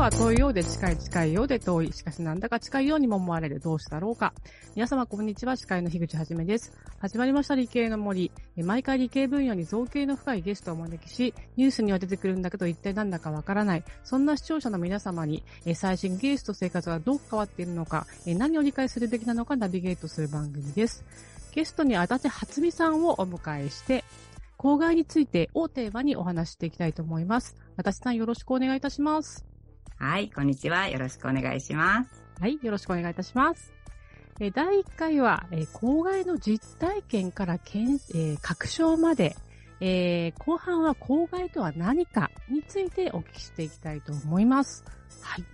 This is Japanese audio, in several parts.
は遠いようで近い近いようで遠い。しかしなんだか近いようにも思われる。どうしたろうか。皆様こんにちは。司会の樋口はじめです。始まりました理系の森。毎回理系分野に造形の深いゲストをお招きし、ニュースには出てくるんだけど一体なんだかわからない。そんな視聴者の皆様に、最新技術と生活がどう変わっているのか、何を理解するべきなのかナビゲートする番組です。ゲストに足立初美さんをお迎えして、公害についてをテーマにお話していきたいと思います。足立さんよろしくお願いいたします。はい、こんにちは。よろしくお願いします。はい、よろしくお願いいたします。え第1回は、え公害の実体験からけん、えー、確証まで、えー、後半は公害とは何かについてお聞きしていきたいと思います。はい。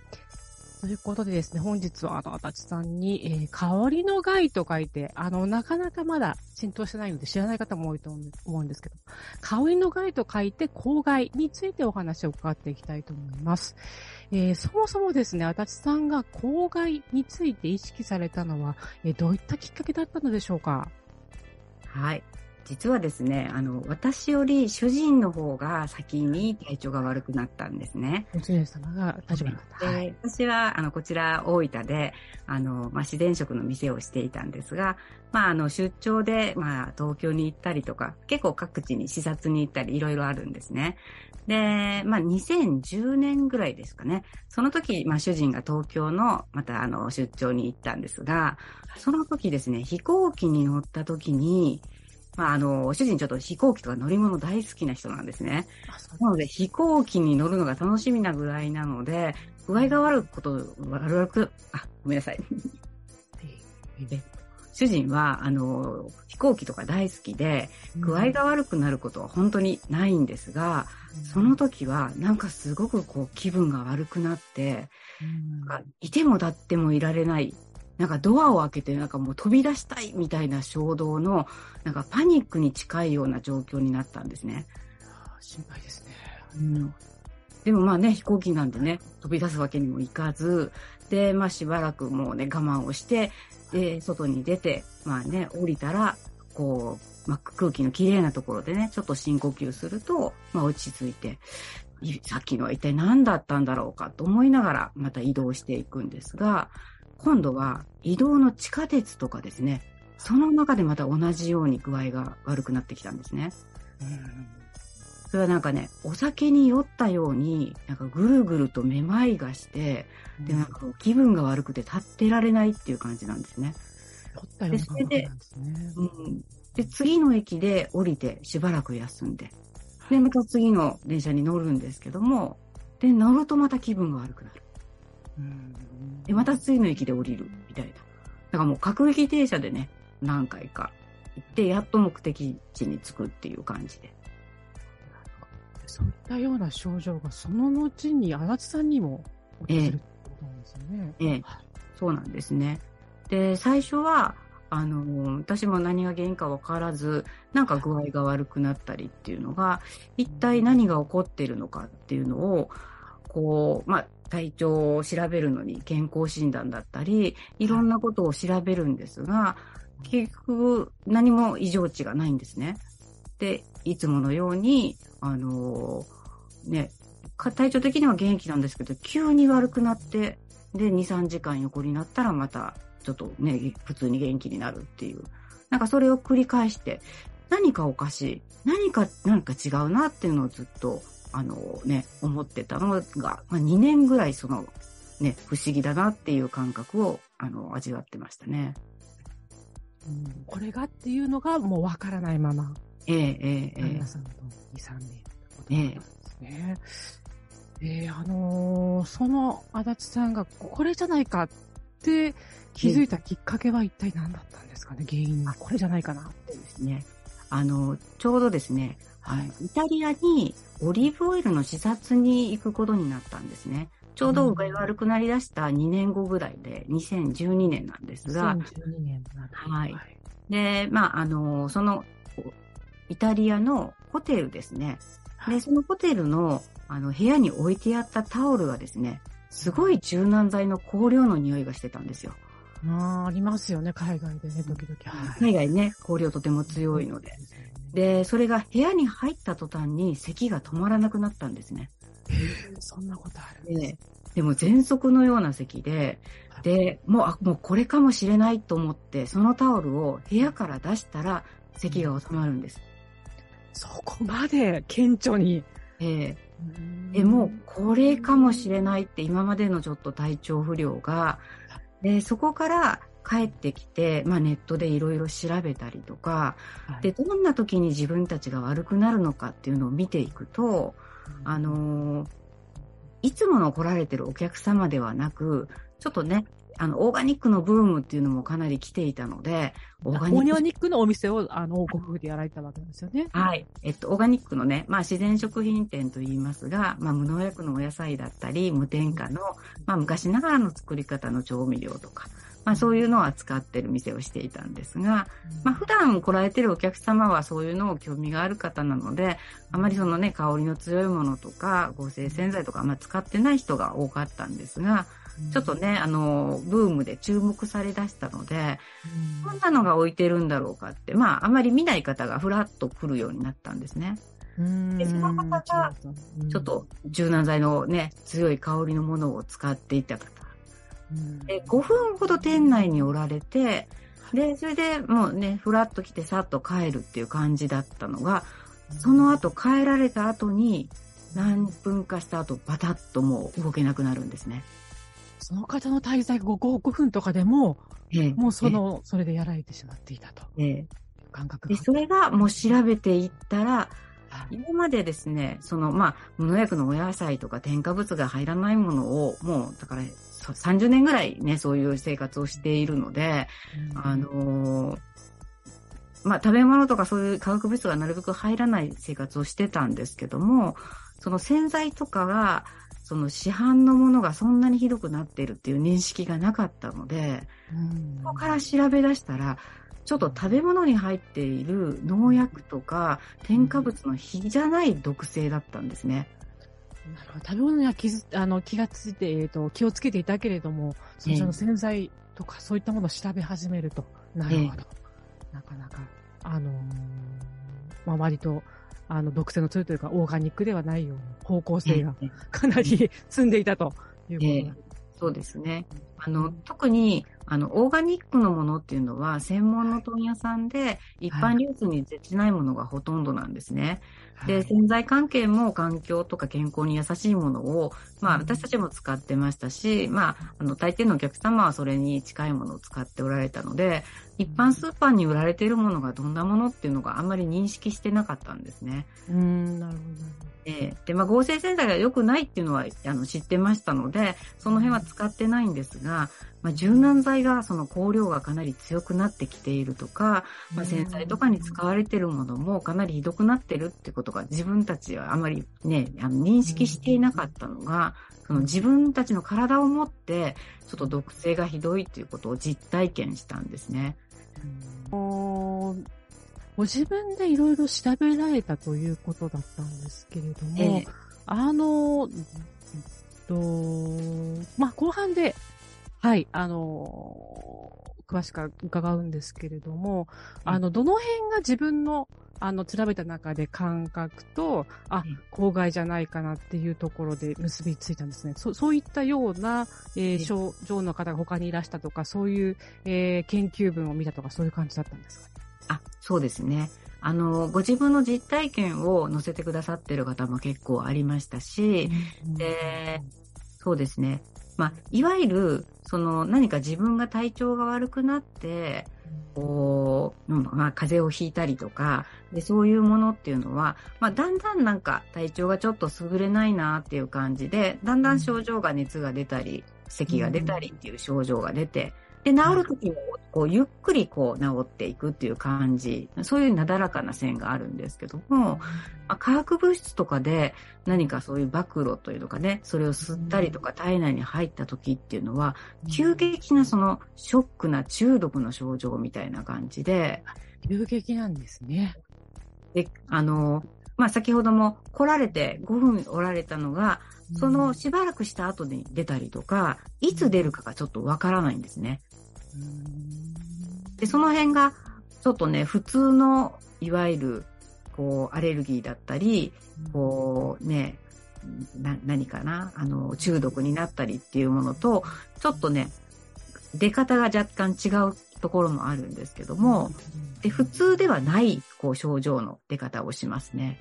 ということでですね、本日はあの、足立さんに、えー、香りの害と書いて、あの、なかなかまだ浸透してないので知らない方も多いと思うんですけど、香りの害と書いて、公害についてお話を伺っていきたいと思います。えー、そもそもですね、足立さんが公害について意識されたのは、えー、どういったきっかけだったのでしょうか？はい。実はですね、あの、私より主人の方が先に体調が悪くなったんですね。主人様が体調が悪くなった。はい。私は、あの、こちら大分で、あの、まあ、自然食の店をしていたんですが、まあ、あの、出張で、まあ、東京に行ったりとか、結構各地に視察に行ったり、いろいろあるんですね。で、まあ、2010年ぐらいですかね。その時、まあ、主人が東京の、また、あの、出張に行ったんですが、その時ですね、飛行機に乗った時に、まあ、あの、主人ちょっと飛行機とか乗り物大好きな人なんですね。なので、飛行機に乗るのが楽しみなぐらいなので、具合が悪くこと、悪く、あ、ごめんなさい。主人は、あの、飛行機とか大好きで、具合が悪くなることは本当にないんですが、うん、その時は、なんかすごくこう気分が悪くなって、うん、いても立ってもいられないなんかドアを開けてなんかもう飛び出したいみたいな衝動の、なんかパニックに近いような状況になったんですね。心配ですね。うん。でもまあね、飛行機なんでね、飛び出すわけにもいかず、で、まあしばらくもうね、我慢をして、で、外に出て、まあね、降りたら、こう、まあ、空気のきれいなところでね、ちょっと深呼吸すると、まあ落ち着いて、さっきのは一体何だったんだろうかと思いながら、また移動していくんですが、今度は移動の地下鉄とかですね、その中でまた同じように具合が悪くなってきたんですね。それはなんかね、お酒に酔ったように、なんかぐるぐるとめまいがして、で、なんか気分が悪くて立ってられないっていう感じなんですね。で、それで、うん。で、次の駅で降りてしばらく休んで、で、また次の電車に乗るんですけども、で、乗るとまた気分が悪くなる。で、また次の駅で降りる、みたいな。だからもう各駅停車でね、何回か行って、やっと目的地に着くっていう感じで。そういったような症状がその後に足立さんにも起きてることなんですよね。ええ、ええ、そうなんですね。で、最初は、あの、私も何が原因か分からず、なんか具合が悪くなったりっていうのが、一体何が起こっているのかっていうのを、こう、まあ、体調を調べるのに健康診断だったり、いろんなことを調べるんですが、結局何も異常値がないんですね。で、いつものように、あのー、ね、体調的には元気なんですけど、急に悪くなって、で、2、3時間横になったらまた、ちょっとね、普通に元気になるっていう。なんかそれを繰り返して、何かおかしい。何か、何か違うなっていうのをずっとあのね、思ってたのが、まあ、2年ぐらいその、ね、不思議だなっていう感覚を、あの、味わってましたね。うん、これがっていうのがもうわからないまま。ええええええ。さんと2、3年ってことなんですね。えええー、あのー、その足立さんがこれじゃないかって気づいたきっかけは一体何だったんですかね、原因は。これじゃないかなってですね。あの、ちょうどですね、はい、イタリアにオリーブオイルの視察に行くことになったんですね。ちょうど具合悪くなりだした2年後ぐらいで、2012年なんですが。2012年はい。で、まあ、あの、その、イタリアのホテルですね。で、そのホテルの、あの、部屋に置いてあったタオルがですね、すごい柔軟剤の香料の匂いがしてたんですよ。ああ、ありますよね、海外でね、時々。はい、海外ね、香料とても強いので。で、それが部屋に入った途端に咳が止まらなくなったんですね。へそんなことあるででも喘息のような咳で、で、もう、あ、もうこれかもしれないと思って、そのタオルを部屋から出したら、咳が収まるんです。そこまで顕著に。ええでも、これかもしれないって今までのちょっと体調不良が、で、そこから帰ってきて、まあネットでいろいろ調べたりとか、はい、で、どんな時に自分たちが悪くなるのかっていうのを見ていくと、あのー、いつもの来られてるお客様ではなく、ちょっとね、あの、オーガニックのブームっていうのもかなり来ていたので、オーガニックのお店を、あの、ご夫婦でやられたわけですよね。はい。えっと、オーガニックのね、まあ、自然食品店と言いますが、まあ、無農薬のお野菜だったり、無添加の、まあ、昔ながらの作り方の調味料とか、まあ、そういうのを扱ってる店をしていたんですが、まあ、普段来られてるお客様はそういうのを興味がある方なので、あまりそのね、香りの強いものとか、合成洗剤とか、まあ、使ってない人が多かったんですが、ちょっとね、あの、ブームで注目されだしたので、どん。なのが置いてるんだろうかって、まあ、あまり見ない方がふらっと来るようになったんですね。でその方が、ちょっと柔軟剤のね、強い香りのものを使っていた方。で5分ほど店内におられて、で、それでもうね、ふらっと来てさっと帰るっていう感じだったのが、その後帰られた後に、何分かした後、バタッともう動けなくなるんですね。その方の滞在が 5, 5分とかでも、ええ、もうその、え、それでやられてしまっていたと。ええ、感覚でそれがもう調べていったら、今までですね、その、まあ、無農薬のお野菜とか添加物が入らないものを、もう、だから、30年ぐらいね、そういう生活をしているので、うん、あのー、まあ、食べ物とかそういう化学物質がなるべく入らない生活をしてたんですけども、その洗剤とかが、その市販のものがそんなにひどくなっているっていう認識がなかったので、そこから調べ出したら、ちょっと食べ物に入っている農薬とか添加物の比じゃない毒性だったんですね。なるほど。食べ物には気あの気がついて、えーと、気をつけていたけれども、そちらの洗剤とかそういったものを調べ始めると。なるほど。えー、なかなか、あのー、まあ、割と、あの、毒性の強いというか、オーガニックではないような方向性がかなり 積んでいたということなんです、えー、そうですね。あの、特に、あの、オーガニックのものっていうのは、専門の問屋さんで、一般流通に絶ないものがほとんどなんですね。で、洗剤関係も環境とか健康に優しいものを、まあ私たちも使ってましたし、まあ、あの、大抵のお客様はそれに近いものを使っておられたので、一般スーパーに売られているものがどんなものっていうのがあんまり認識してなかったんですね。うん、なるほど。えー、で、まあ、合成洗剤が良くないっていうのはあの知ってましたので、その辺は使ってないんですが、まあ、柔軟剤がその香料がかなり強くなってきているとか、まあ、洗剤とかに使われているものもかなりひどくなってるってことが自分たちはあまりね、あの認識していなかったのが、その自分たちの体を持って、ちょっと毒性がひどいっていうことを実体験したんですね。ご自分でいろいろ調べられたということだったんですけれども、ええ、あの、と、まあ、後半ではい、あのー、詳しく伺うんですけれども、あの、どの辺が自分の、あの、調べた中で感覚と、あ、郊外じゃないかなっていうところで結びついたんですね。そそういったような、えー、症状の方が他にいらしたとか、そういう、えー、研究文を見たとか、そういう感じだったんですか、ね、あ、そうですね。あの、ご自分の実体験を載せてくださってる方も結構ありましたし、で、そうですね。まあ、いわゆる、その何か自分が体調が悪くなって、こう、まあ、風邪をひいたりとか、で、そういうものっていうのは、まあ、だんだんなんか体調がちょっと優れないなっていう感じで、だんだん症状が熱が出たり、咳が出たりっていう症状が出て、で、治るときも、こう、ゆっくりこう、治っていくっていう感じ、そういうなだらかな線があるんですけども、まあ、化学物質とかで何かそういう暴露というのかね、それを吸ったりとか体内に入った時っていうのは、急激なそのショックな中毒の症状みたいな感じで。急激なんですね。で、あの、まあ、先ほども来られて5分おられたのが、そのしばらくした後に出たりとか、いつ出るかがちょっとわからないんですね。で、その辺が、ちょっとね、普通の、いわゆる、こう、アレルギーだったり、こう、ね、な何かなあの中毒になったりっていうものとちょっとね出方が若干違うところもあるんですけども、で普通ではないこう症状の出方をしますね。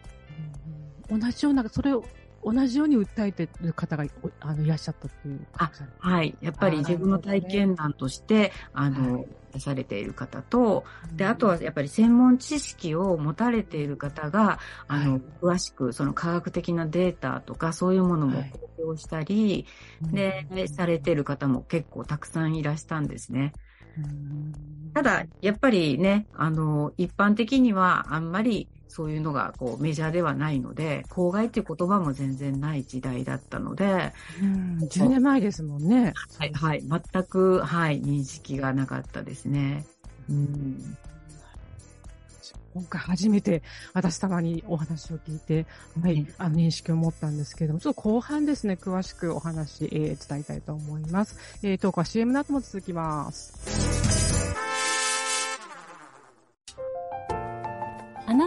同じような、それを同じように訴えてる方があのいらっしゃったっていう。あはい。やっぱり自分の体験談として、あの、はい、出されている方と、で、あとはやっぱり専門知識を持たれている方が、あの、はい、詳しくその科学的なデータとかそういうものも公表したり、はい、で、されている方も結構たくさんいらしたんですね。ただ、やっぱりね、あの、一般的にはあんまりそういうのがこうメジャーではないので、公害っていう言葉も全然ない時代だったので、うん、10年前ですもんね。はい、はい、全く、はい、認識がなかったですね。うん今回初めて私様にお話を聞いて、はい、あの認識を持ったんですけれども、ちょっと後半ですね、詳しくお話、えー、伝えたいと思います。えー、トークは CM の後も続きます。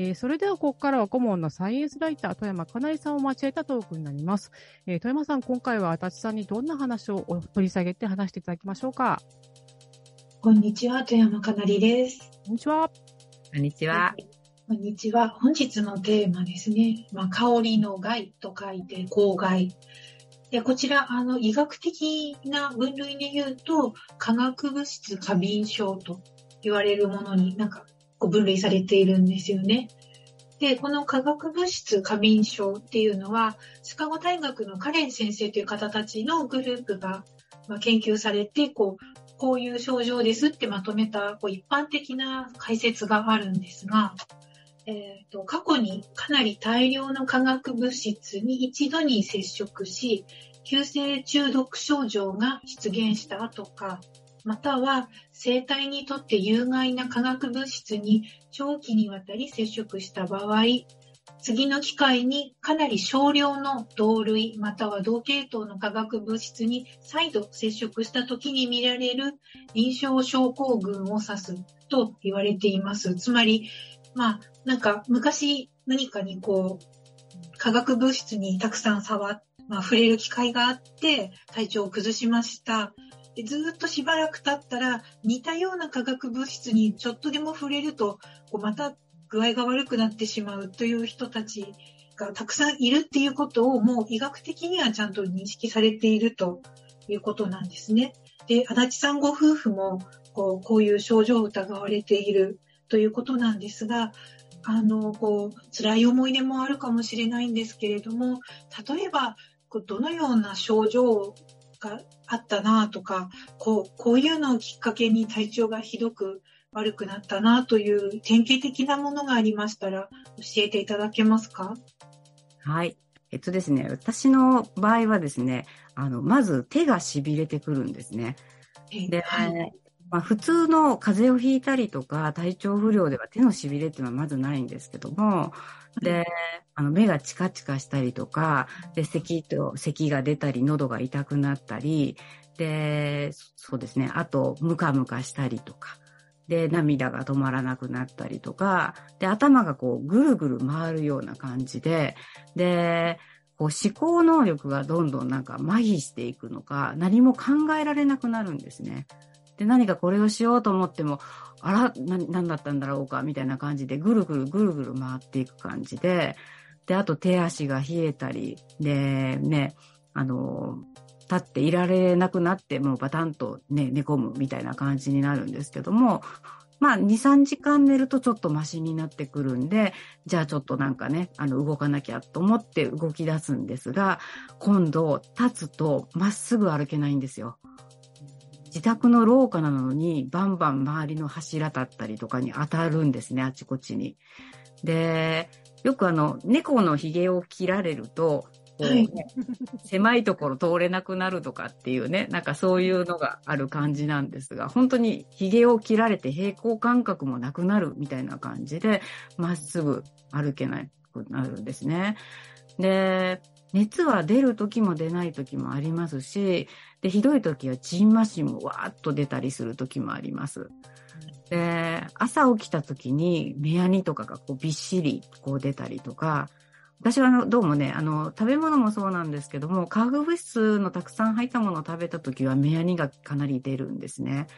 えー、それではここからは顧問のサイエンスライター、富山かなりさんを交えたトークになります。えー、富山さん、今回は足立さんにどんな話を取り下げて話していただきましょうか？こんにちは、富山かなりです。こんにちは。こんにちは。こんにちは。本日のテーマですね。まあ、香りの害と書いて、香害。でこちら、あの、医学的な分類で言うと、化学物質過敏症と言われるものになんかこう分類されているんですよね。で、この化学物質過敏症っていうのは、シカゴ大学のカレン先生という方たちのグループが、ま研究されて、こう、こういう症状ですってまとめたこう一般的な解説があるんですが、えーと、過去にかなり大量の化学物質に一度に接触し、急性中毒症状が出現したとか、または生体にとって有害な化学物質に長期にわたり接触した場合、次の機会にかなり少量の同類または同系統の化学物質に再度接触した時に見られる臨床症候群を指すと言われています。つまり、まあ、なんか昔何かにこう、化学物質にたくさん触っ、まあ、触れる機会があって体調を崩しました。でずっとしばらく経ったら似たような化学物質にちょっとでも触れるとこうまた具合が悪くなってしまうという人たちがたくさんいるっていうことをもう医学的にはちゃんと認識されているということなんですね。で、足立さんご夫婦もこうこういう症状を疑われているということなんですが、あの、こう、辛い思い出もあるかもしれないんですけれども、例えば、どのような症状があったなとか、こう、こういうのをきっかけに体調がひどく悪くなったなという典型的なものがありましたら教えていただけますか？はい。えっとですね、私の場合はですね、あの、まず手が痺れてくるんですね。で、はい、まあ、普通の風邪をひいたりとか体調不良では手の痺れっていうのはまずないんですけども、で、あの目がチカチカしたりとか、で、咳と、咳が出たり、喉が痛くなったり、で、そうですね、あと、ムカムカしたりとか、で、涙が止まらなくなったりとか、で、頭がこう、ぐるぐる回るような感じで、で、こう思考能力がどんどんなんか麻痺していくのか、何も考えられなくなるんですね。で、何かこれをしようと思っても、あら、何だったんだろうか、みたいな感じで、ぐるぐるぐるぐる回っていく感じで、で、あと手足が冷えたり、で、ね、あの、立っていられなくなって、もうバタンとね、寝込むみたいな感じになるんですけども、まあ、2、3時間寝るとちょっとマシになってくるんで、じゃあちょっとなんかね、あの、動かなきゃと思って動き出すんですが、今度、立つとまっすぐ歩けないんですよ。自宅の廊下なのにバンバン周りの柱だったりとかに当たるんですね、あちこちに。で、よくあの、猫の髭を切られると、こうね、狭いところ通れなくなるとかっていうね、なんかそういうのがある感じなんですが、本当に髭を切られて平行感覚もなくなるみたいな感じで、まっすぐ歩けなくなるんですね。で、熱は出る時も出ない時もありますし、で、ひどい時はジンマシンもわーっと出たりする時もあります。で、朝起きた時に目やにとかがこうびっしりこう出たりとか、私はあのどうもね、あの、食べ物もそうなんですけども、化学物質のたくさん入ったものを食べた時は目やにがかなり出るんですね。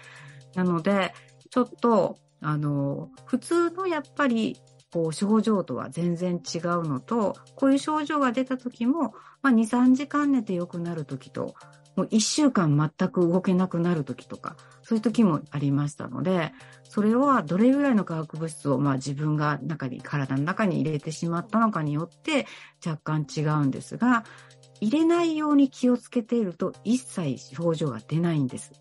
なので、ちょっと、あの、普通のやっぱりこう症状とは全然違うのと、こういう症状が出た時も、まあ、2、3時間寝て良くなる時と、もう1週間全く動けなくなる時とか、そういう時もありましたので、それはどれぐらいの化学物質をまあ自分が中に、体の中に入れてしまったのかによって若干違うんですが、入れないように気をつけていると一切症状が出ないんです。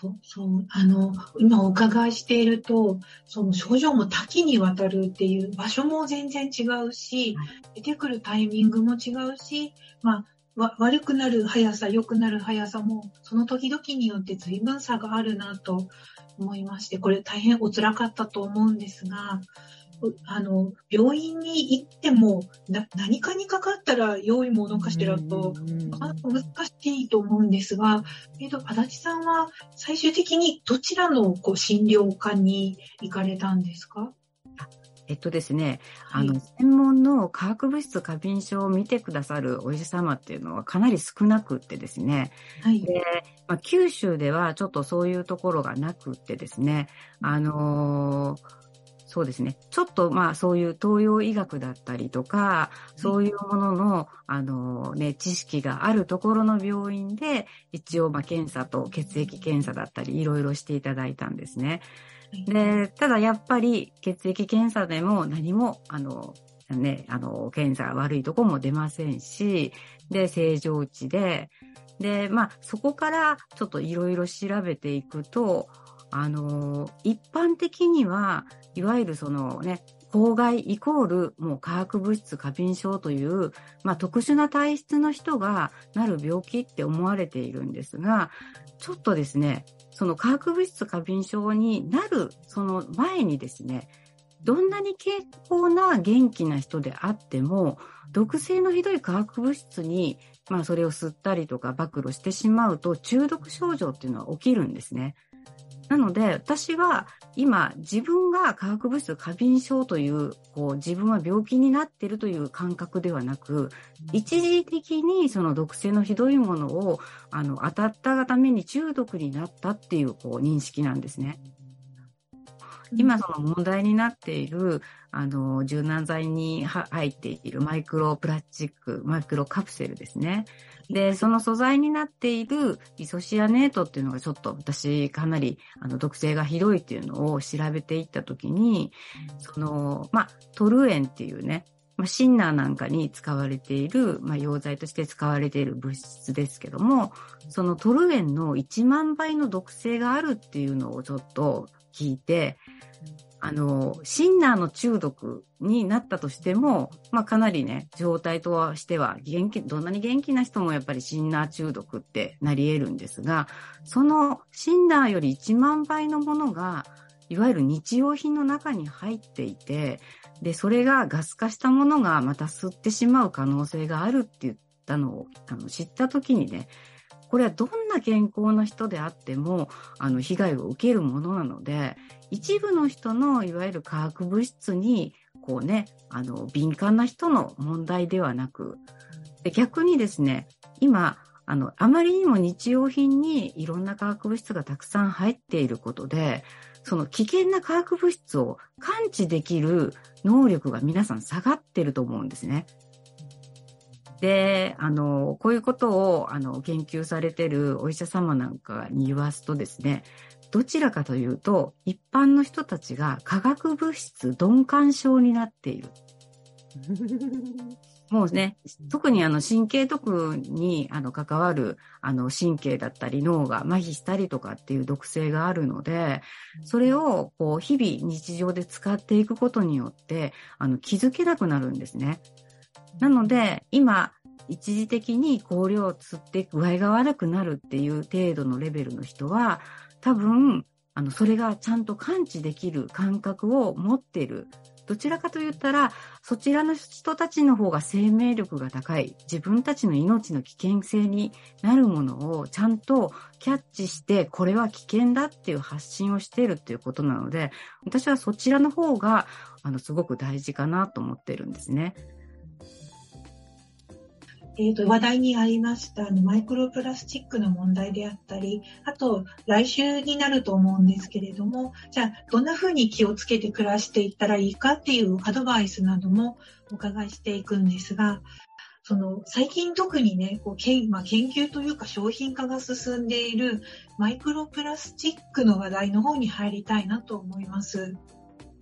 そう、そう、あの、今お伺いしていると、その症状も多岐にわたるっていう場所も全然違うし、出てくるタイミングも違うし、まあ、悪くなる速さ、良くなる速さも、その時々によって随分差があるなと思いまして、これ大変お辛かったと思うんですが、あの、病院に行っても、な、何かにかかったら良いものかしらと、難しいと思うんですが、えっ、と、足立さんは最終的にどちらのこう診療科に行かれたんですか？えっとですね、はい、あの、専門の化学物質過敏症を見てくださるお医者様っていうのはかなり少なくってですね、はい、で、まあ、九州ではちょっとそういうところがなくってですね、あのーそうですね。ちょっとまあそういう東洋医学だったりとか、そういうものの、あのね、知識があるところの病院で、一応まあ検査と血液検査だったり、いろいろしていただいたんですね。で、ただやっぱり血液検査でも何も、あの、ね、あの、検査が悪いとこも出ませんし、で、正常値で、で、まあ、そこからちょっといろいろ調べていくと、あの、一般的には、いわゆるそのね、公害イコールもう化学物質過敏症という、まあ、特殊な体質の人がなる病気って思われているんですが、ちょっとですね、その化学物質過敏症になるその前にですね、どんなに健康な元気な人であっても、毒性のひどい化学物質に、まあそれを吸ったりとか暴露してしまうと中毒症状っていうのは起きるんですね。なので、私は今、自分が化学物質過敏症という、こう、自分は病気になってるという感覚ではなく、一時的にその毒性のひどいものを、あの、当たったがために中毒になったっていう、こう、認識なんですね。今その問題になっている、あの、柔軟剤に入っているマイクロプラスチック、マイクロカプセルですね。で、その素材になっているイソシアネートっていうのがちょっと私かなりあの毒性がひどいっていうのを調べていったときに、その、ま、トルエンっていうね、ま、シンナーなんかに使われている、ま、溶剤として使われている物質ですけども、そのトルエンの1万倍の毒性があるっていうのをちょっと聞いて、あの、シンナーの中毒になったとしても、まあかなりね、状態としては元気、どんなに元気な人もやっぱりシンナー中毒ってなり得るんですが、そのシンナーより1万倍のものが、いわゆる日用品の中に入っていて、で、それがガス化したものがまた吸ってしまう可能性があるって言ったのをあの知った時にね、これはどんな健康な人であっても、あの、被害を受けるものなので、一部の人のいわゆる化学物質に、こうね、あの、敏感な人の問題ではなく、で逆にですね、今、あの、あまりにも日用品にいろんな化学物質がたくさん入っていることで、その危険な化学物質を感知できる能力が皆さん下がっていると思うんですね。で、あの、こういうことを、あの、研究されてるお医者様なんかに言わすとですね、どちらかというと、一般の人たちが化学物質鈍感症になっている。もうね、特にあの神経毒にあの関わるあの神経だったり脳が麻痺したりとかっていう毒性があるので、それをこう日々日常で使っていくことによってあの気づけなくなるんですね。なので今一時的に香料を吸って具合が悪くなるっていう程度のレベルの人は多分あのそれがちゃんと感知できる感覚を持っているどちらかと言ったら、そちらの人たちの方が生命力が高い、自分たちの命の危険性になるものをちゃんとキャッチして、これは危険だっていう発信をしているっていうことなので、私はそちらの方が、あの、すごく大事かなと思ってるんですね。えーと、話題にありましたあのマイクロプラスチックの問題であったり、あと来週になると思うんですけれども、じゃあどんな風に気をつけて暮らしていったらいいかっていうアドバイスなどもお伺いしていくんですが、その最近特にね、こうけんまあ、研究というか商品化が進んでいるマイクロプラスチックの話題の方に入りたいなと思います。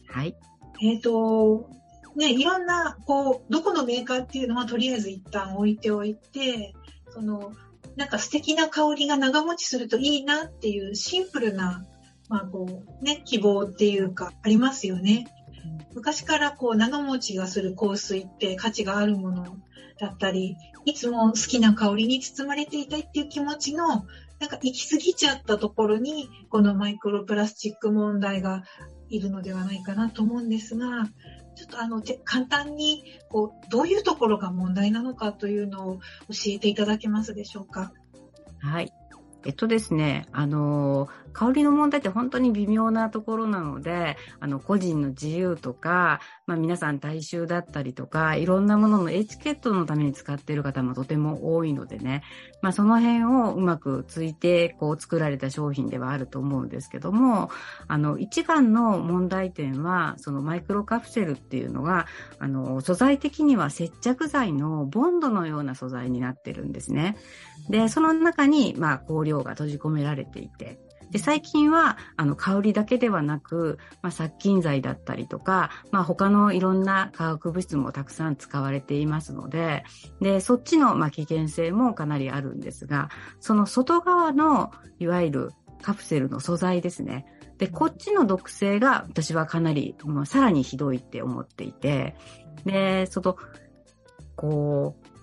はい。えっ、ー、と、ね、いろんな、こう、どこのメーカーっていうのはとりあえず一旦置いておいて、その、なんか素敵な香りが長持ちするといいなっていうシンプルな、まあこう、ね、希望っていうか、ありますよね。昔からこう、長持ちがする香水って価値があるものだったり、いつも好きな香りに包まれていたいっていう気持ちの、なんか行き過ぎちゃったところに、このマイクロプラスチック問題がいるのではないかなと思うんですが、ちょっとあの、簡単に、こう、どういうところが問題なのかというのを教えていただけますでしょうか？はい。えっとですね、あの、香りの問題って本当に微妙なところなので、あの、個人の自由とか、まあ皆さん大衆だったりとか、いろんなもののエチケットのために使っている方もとても多いのでね、まあその辺をうまくついて、こう作られた商品ではあると思うんですけども、あの、一番の問題点は、そのマイクロカプセルっていうのが、あの、素材的には接着剤のボンドのような素材になってるんですね。で、その中に、まあ、香料が閉じ込められていて、で、最近は、あの、香りだけではなく、まあ、殺菌剤だったりとか、まあ、他のいろんな化学物質もたくさん使われていますので、で、そっちの、まあ、危険性もかなりあるんですが、その外側の、いわゆるカプセルの素材ですね。で、こっちの毒性が私はかなり、もうさらにひどいって思っていて、で、その、こう、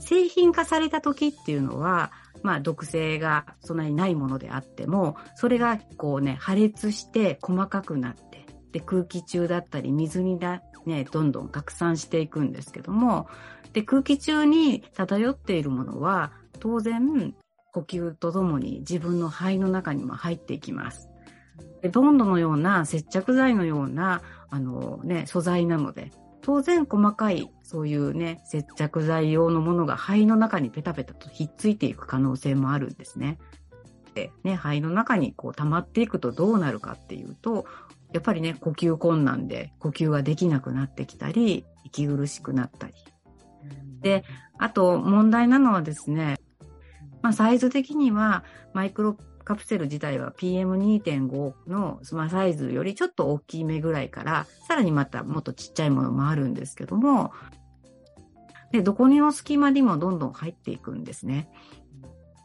製品化された時っていうのは、まあ、毒性がそんなにないものであっても、それがこうね、破裂して細かくなって、で、空気中だったり水にだ、ね、どんどん拡散していくんですけども、で、空気中に漂っているものは、当然、呼吸とともに自分の肺の中にも入っていきます。でボンドのような接着剤のような、あのね、素材なので、当然細かいそういうね、接着剤用のものが肺の中にペタペタとひっついていく可能性もあるんですね。で、ね、肺の中にこう溜まっていくとどうなるかっていうと、やっぱりね、呼吸困難で呼吸ができなくなってきたり、息苦しくなったり。で、あと問題なのはですね、まあサイズ的にはマイクロカプセル自体は PM2.5 の、サイズよりちょっと大きめぐらいから、さらにまたもっとちっちゃいものもあるんですけども、で、どこにの隙間にもどんどん入っていくんですね。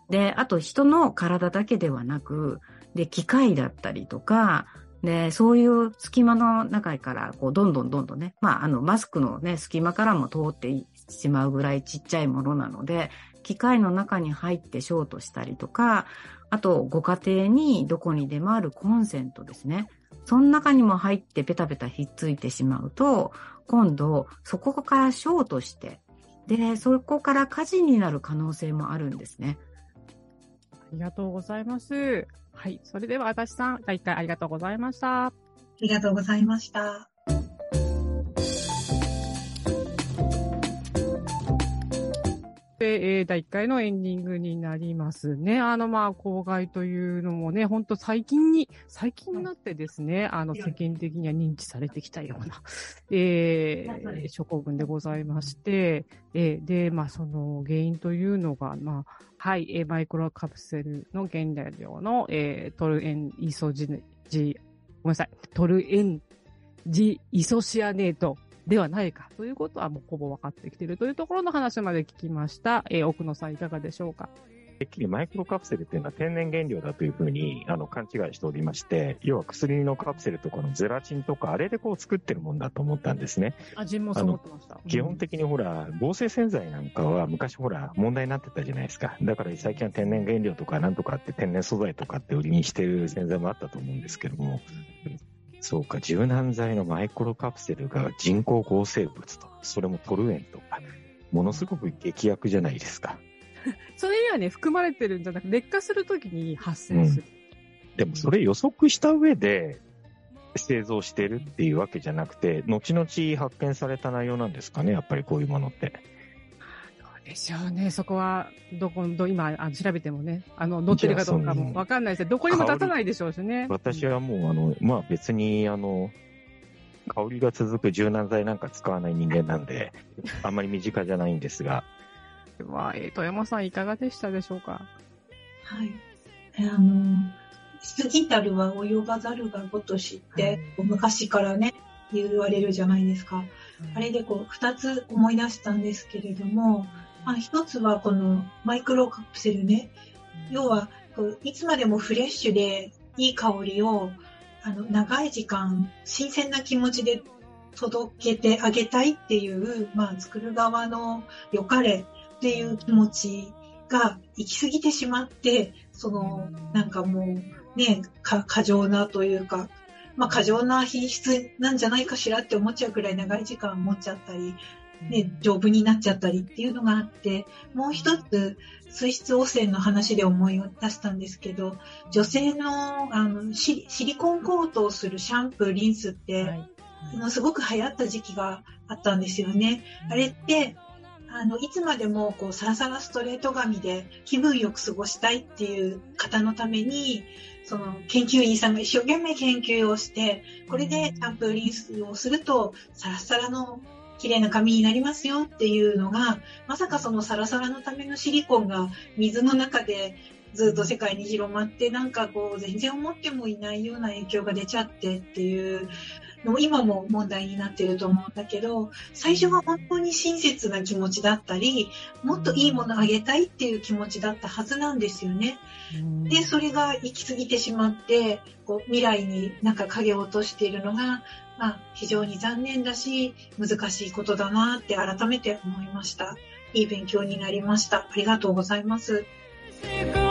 で、あと人の体だけではなく、で、機械だったりとか、で、そういう隙間の中から、こう、どんどんどんどんね、まあ、あの、マスクのね、隙間からも通ってしまうぐらいちっちゃいものなので、機械の中に入ってショートしたりとか、あと、ご家庭にどこにでもあるコンセントですね。その中にも入ってペタペタひっついてしまうと、今度、そこからショートして、で、そこから火事になる可能性もあるんですね。ありがとうございます。はい。それでは、足立さん、第1回ありがとうございました。ありがとうございました。えー、第1回のエンディングになりますね。あの、まあ、公害というのもね、ほんと最近に、最近になってですね、あの、世間的には認知されてきたような、えー、諸国群でございまして、えー、で、まあ、その原因というのが、まあ、はい、えー、マイクロカプセルの原料の、えー、トルエンイソジ、ジ、ごめんなさい、トルエンジイソシアネートではないかということはもうほぼ分かってきているというところの話まで聞きました。えー奥野さんいかがでしょうか？てっきりマイクロカプセルっていうのは天然原料だというふうにあの勘違いしておりまして、要は薬のカプセルとかのゼラチンとか、あれでこう作ってるもんだと思ったんですね。あ、ジンもそう思ってました。基本的にほら、合成洗剤なんかは昔ほら、問題になってたじゃないですか。だから最近は天然原料とかなんとかって天然素材とかって売りにしてる洗剤もあったと思うんですけども、そうか、柔軟剤のマイクロカプセルが人工合成物と、それもトルエンとか、ものすごく劇薬じゃないですか。それにはね、含まれてるんじゃなくて、劣化するときに発生する。でもそれ予測した上で製造してるっていうわけじゃなくて、後々発見された内容なんですかね、やっぱりこういうものって。でしょうね。そこは、どこ、ど、今、あ調べてもね、あの、載ってるかどうかもわかんないですどこにも出さないでしょうしね。私はもう、あの、まあ別に、あの、香りが続く柔軟剤なんか使わない人間なんで、あんまり身近じゃないんですが、は、えー、富山さんいかがでしたでしょうか？はい。あの、過ぎたるは及ばざるがごとしって、昔からね、言われるじゃないですか。あれでこう、二つ思い出したんですけれども、まあ、一つはこのマイクロカプセルね。要は、いつまでもフレッシュでいい香りを、あの、長い時間、新鮮な気持ちで届けてあげたいっていう、まあ、作る側の良かれっていう気持ちが行き過ぎてしまって、その、なんかもう、ね、か過剰なというか、まあ、過剰な品質なんじゃないかしらって思っちゃうくらい長い時間持っちゃったり、ね、丈夫になっちゃったりっていうのがあって、もう一つ、水質汚染の話で思い出したんですけど、女性のあのシシリコンコートをするシャンプー、リンスって、はい。あのすごく流行った時期があったんですよね。あれって、あの、いつまでもこうサラサラストレート髪で気分よく過ごしたいっていう方のために、その研究員さんが一生懸命研究をして、これでシャンプーリンスをするとサラサラの綺麗な髪になりますよっていうのが、まさかそのサラサラのためのシリコンが水の中でずっと世界に広まって、なんかこう全然思ってもいないような影響が出ちゃってっていうのも今も問題になってると思うんだけど、最初は本当に親切な気持ちだったり、もっといいものあげたいっていう気持ちだったはずなんですよね。で、それが行き過ぎてしまって、こう未来になんか影を落としているのが、まあ、非常に残念だし、難しいことだなって改めて思いました。いい勉強になりました。ありがとうございます。「